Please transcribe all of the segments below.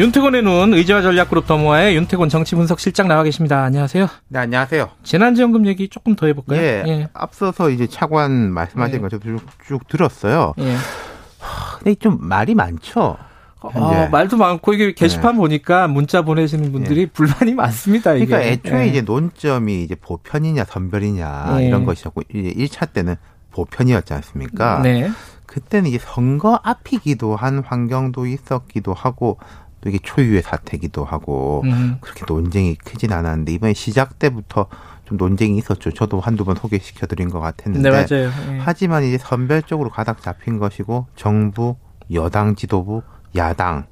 윤태곤의 눈 의지와 전략그룹 더모아의 윤태곤 정치분석실장 나와 계십니다. 안녕하세요. 네, 안녕하세요. 재난지원금 얘기 조금 더 해볼까요? 예, 예. 앞서서 이제 차관 말씀하신 예. 거 저도 쭉, 쭉 들었어요. 예. 근데 좀 말이 많죠. 어, 말도 많고 이게 게시판 보니까 문자 보내시는 분들이 불만이 많습니다. 이게. 그러니까 애초에 예. 이제 논점이 이제 보편이냐 선별이냐 예. 이런 것이었고 이제 1차 때는 보편이었지 않습니까? 네. 그때는 이제 선거 앞이기도 한 환경도 있었기도 하고 또 이게 초유의 사태기도 하고 음. 그렇게 논쟁이 크진 않았는데 이번에 시작 때부터 좀 논쟁이 있었죠. 저도 한두 번 소개시켜 드린 것 같았는데 네 맞아요. 예. 하지만 이제 선별적으로 가닥 잡힌 것이고 정부, 여당 지도부, 야당,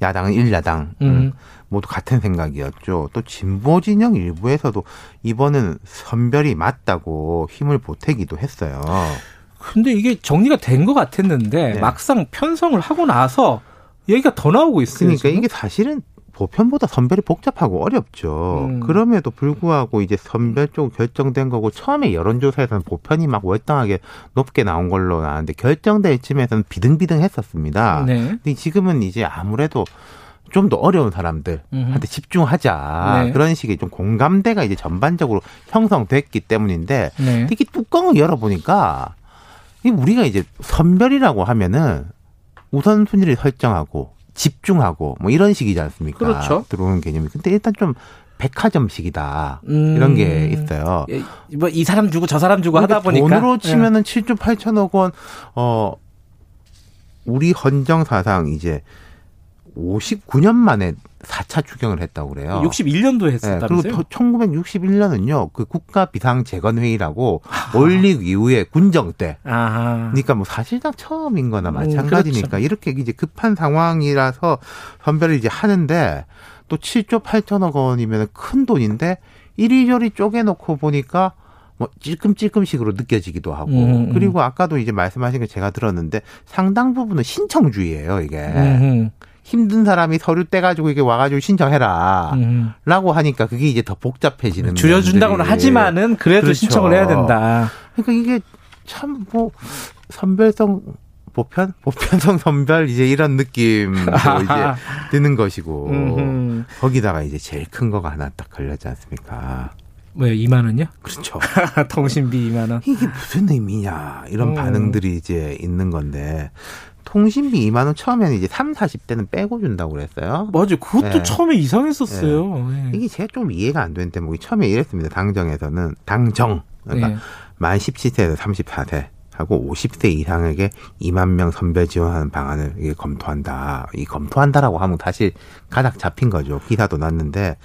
야당은 일야당 음. 모두 같은 생각이었죠. 또 진보 진영 일부에서도 이번은 선별이 맞다고 힘을 보태기도 했어요. 근데 이게 정리가 된 것 같았는데 네. 막상 편성을 하고 나서 얘기가 더 나오고 있어요. 그러니까 지금? 이게 사실은 보편보다 선별이 복잡하고 어렵죠. 음. 그럼에도 불구하고 이제 선별 쪽으로 결정된 거고 처음에 여론조사에서는 보편이 막 월등하게 높게 나온 걸로 나왔는데 결정될 쯤에서는 비등비등했었습니다. 네. 근데 지금은 이제 아무래도 좀 더 어려운 사람들한테. 집중하자 네. 그런 식의 좀 공감대가 이제 전반적으로 형성됐기 때문인데 네. 특히 뚜껑을 열어보니까 이 우리가 이제 선별이라고 하면은 우선순위를 설정하고 집중하고 뭐 이런 식이지 않습니까? 그렇죠. 들어오는 개념이. 근데 일단 좀 백화점식이다. 음. 이런 게 있어요. 예, 뭐이 사람 주고 저 사람 주고 하다 보니까 돈으로 치면은 7조 8천억 원, 어, 우리 헌정 사상 이제 59년 만에 4차 추경을 했다고 그래요. 61년도 네, 했었다면서요? 그리고 1961년은요, 그 국가 비상 재건 회의라고 올릭 이후에 군정 때. 아하. 그러니까 뭐 사실상 처음인 거나 음, 마찬가지니까 그렇죠. 이렇게 이제 급한 상황이라서 선별을 이제 하는데 또 7조 8천억 원이면 큰 돈인데 이리저리 쪼개놓고 보니까 뭐 찔끔찔끔식으로 느껴지기도 하고 음, 음. 그리고 아까도 이제 말씀하신 거 제가 들었는데 상당 부분은 신청주의예요 이게 음흠. 힘든 사람이 서류 떼가지고 이게 와가지고 신청해라 음. 라고 하니까 그게 이제 더 복잡해지는 줄여준다고는 면들이 하지만은 그래도 그렇죠. 신청을 해야 된다. 그러니까 이게 참 뭐 선별성 보편 보편성 선별 이제 이런 느낌도 이제 드는 것이고 음흠. 거기다가 이제 제일 큰 거가 하나 딱 걸렸지 않습니까? 뭐요? 2만 원요? 그렇죠. 통신비 2만 원. 이게 무슨 의미냐 이런 음. 반응들이 이제 있는 건데 통신비 2만 원 처음에는 이제 3, 40대는 빼고 준다고 그랬어요. 맞아. 그것도 네. 처음에 이상했었어요. 예. 이게 제가 좀 이해가 안 되는 대목이 처음에 이랬습니다. 당정에서는 당정 그러니까 예. 만 17세에서 34세 하고 50세 이상에게 2만 명 선별 지원하는 방안을 이게 검토한다. 이 검토한다라고 하면 사실 가닥 잡힌 거죠. 기사도 났는데.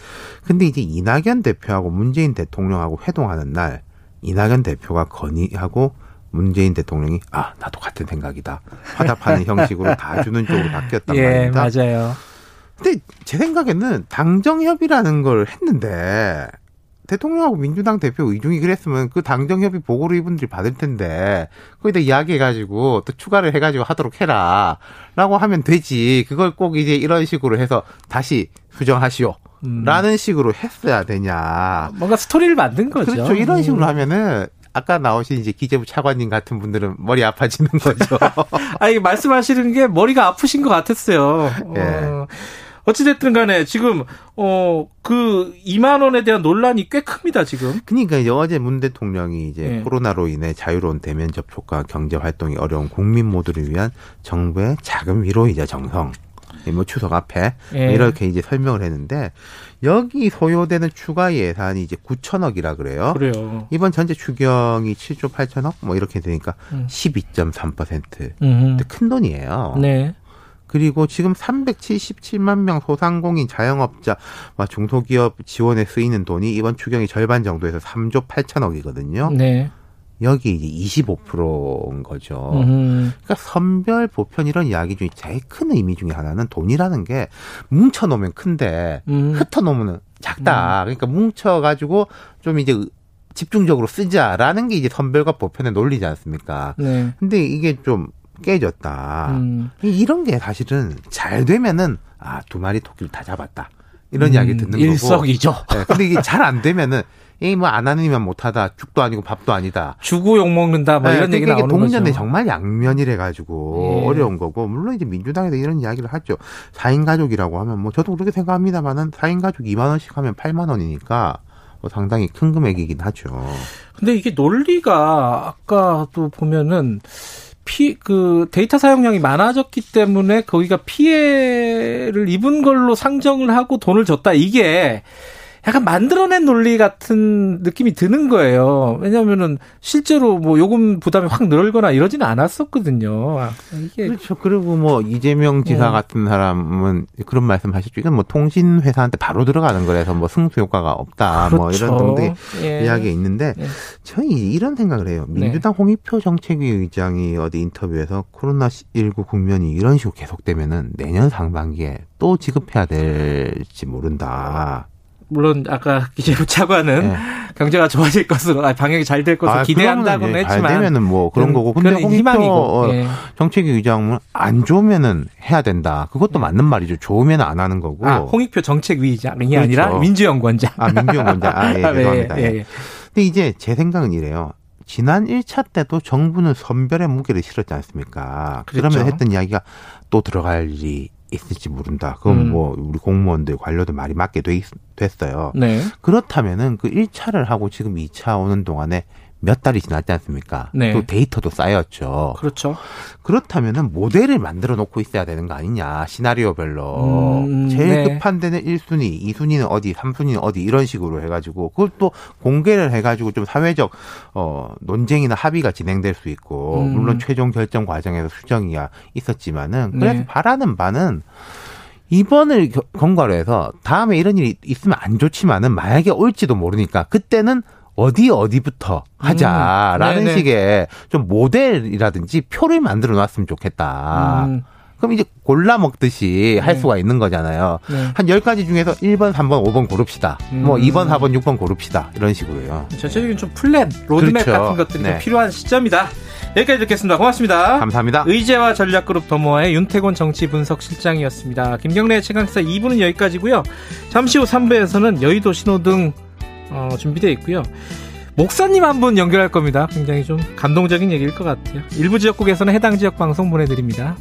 근데 이제 이낙연 대표하고 문재인 대통령하고 회동하는 날 이낙연 대표가 건의하고 문재인 대통령이 아 나도 같은 생각이다. 화답하는 형식으로 다 주는 쪽으로 바뀌었단 예, 말입니다. 맞아요. 근데 제 생각에는 당정협의라는 걸 했는데 대통령하고 민주당 대표 의중이 그랬으면 그 당정협의 보고를 이분들이 받을 텐데 거기다 이야기해가지고 또 추가를 해가지고 하도록 해라라고 하면 되지 그걸 꼭 이제 이런 식으로 해서 다시 수정하시오. 음. 라는 식으로 했어야 되냐. 뭔가 스토리를 만든 거죠. 그렇죠. 이런 식으로 음. 하면은 아까 나오신 이제 기재부 차관님 같은 분들은 머리 아파지는 거죠. 아, 이게 말씀하시는 게 머리가 아프신 것 같았어요. 예. 어, 어찌됐든 간에 지금, 어, 그 2만 원에 대한 논란이 꽤 큽니다, 지금. 그러니까 이제 어제 문 대통령이 이제 예. 코로나로 인해 자유로운 대면 접촉과 경제 활동이 어려운 국민 모두를 위한 정부의 작은 위로이자 정성. 뭐 추석 앞에 예. 이렇게 이제 설명을 했는데 여기 소요되는 추가 예산이 이제 9천억이라 그래요. 그래요. 이번 전체 추경이 7조 8천억 뭐 이렇게 되니까 음. 12.3%. 음. 큰 돈이에요. 네. 그리고 지금 377만 명 소상공인 자영업자와 중소기업 지원에 쓰이는 돈이 이번 추경의 절반 정도에서 3조 8천억이거든요. 네. 여기 이제 25%인 거죠. 음. 그러니까 선별 보편 이런 이야기 중에 제일 큰 의미 중에 하나는 돈이라는 게 뭉쳐 놓으면 큰데 음. 흩어 놓으면 작다. 그러니까 뭉쳐 가지고 좀 이제 집중적으로 쓰자라는 게 이제 선별과 보편의 논리지 않습니까? 네. 근데 이게 좀 깨졌다. 음. 이- 이런 게 사실은 잘 되면은 아 두 마리 토끼를 다 잡았다 이런 이야기 듣는 거고. 음, 일석이조. 네, 근데 이게 잘 안 되면은 이뭐 안 하는 이면 못하다 죽도 아니고 밥도 아니다. 주고 욕 먹는다 뭐 네, 이런 얘기 그러니까 이게 나오는 동전이 거죠. 정말 양면이래 가지고 예. 어려운 거고 물론 이제 민주당에도 이런 이야기를 하죠. 4인 가족이라고 하면 뭐 저도 그렇게 생각합니다만은 4인 가족 2만 원씩 하면 8만 원이니까 뭐 상당히 큰 금액이긴 하죠. 근데 이게 논리가 아까도 보면은 피 그 데이터 사용량이 많아졌기 때문에 거기가 피해를 입은 걸로 상정을 하고 돈을 줬다. 이게 약간 만들어낸 논리 같은 느낌이 드는 거예요. 왜냐하면은 실제로 뭐 요금 부담이 확 늘거나 이러지는 않았었거든요. 아, 그렇죠. 그리고 뭐 이재명 지사 네. 같은 사람은 그런 말씀 하셨죠. 이건 뭐 통신 회사한테 바로 들어가는 거라서 뭐 승수 효과가 없다. 뭐 이런 등등의 예. 이야기가 있는데 네. 저는 이런 생각을 해요. 민주당 홍익표 정책위 의장이 어디 인터뷰에서 코로나 19 국면이 이런 식으로 계속되면은 내년 상반기에 또 지급해야 될지 모른다. 물론 아까 이재부 차관은 네. 경제가 좋아질 것으로 아니, 방역이 잘 될 것으로 아, 기대한다고는 그러면은 이제 했지만 잘 되면은 뭐 그런 거고. 근데 희망이고. 어, 예. 정책위 의장은 안 좋으면은 해야 된다. 그것도 맞는 말이죠. 좋으면 안 하는 거고. 아, 홍익표 정책위의장이 그렇죠. 아니라 민주연구원장. 아, 민주연구원장. 아, 예, 아, 네, 죄송합니다. 예, 예. 예. 근데 이제 제 생각은 이래요. 지난 1차 때도 정부는 선별의 무게를 실었지 않습니까? 그 그랬죠. 러면 했던 이야기가 또 들어갈 일이 있을지 모른다. 그건 음. 뭐 우리 공무원들 관료들 말이 맞게 돼 있- 됐어요. 네. 그렇다면은 그 1차를 하고 지금 2차 오는 동안에 몇 달이 지났지 않습니까? 네. 또 데이터도 쌓였죠. 그렇죠. 그렇다면은 모델을 만들어 놓고 있어야 되는 거 아니냐 시나리오별로 음, 제일 네. 급한 데는 1순위, 2순위는 어디, 3순위는 어디 이런 식으로 해 가지고 그걸 또 공개를 해 가지고 좀 사회적 어 논쟁이나 합의가 진행될 수 있고 음. 물론 최종 결정 과정에서 수정이야 있었지만은 그래서 네. 바라는 바는 이번을 겨- 권고로 해서 다음에 이런 일이 있으면 안 좋지만은 만약에 올지도 모르니까 그때는 어디 어디부터 하자라는 음. 식의 좀 모델이라든지 표를 만들어 놨으면 좋겠다. 음, 그럼 이제 골라 먹듯이 할 네. 수가 있는 거잖아요. 네. 한 10가지 중에서 1번, 3번, 5번 고릅시다. 뭐 음. 2번, 4번, 6번 고릅시다. 이런 식으로요. 전체적인 좀 플랜, 로드맵 그렇죠. 같은 것들이 좀 네. 필요한 시점이다. 여기까지 듣겠습니다. 고맙습니다. 감사합니다. 의제와 전략그룹 더모아의 윤태곤 정치분석실장이었습니다. 김경래의 최강기사 2부는 여기까지고요. 잠시 후 3부에서는 여의도 신호등 어, 준비되어 있고요. 목사님 한 분 연결할 겁니다. 굉장히 좀 감동적인 얘기일 것 같아요. 일부 지역국에서는 해당 지역 방송 보내드립니다.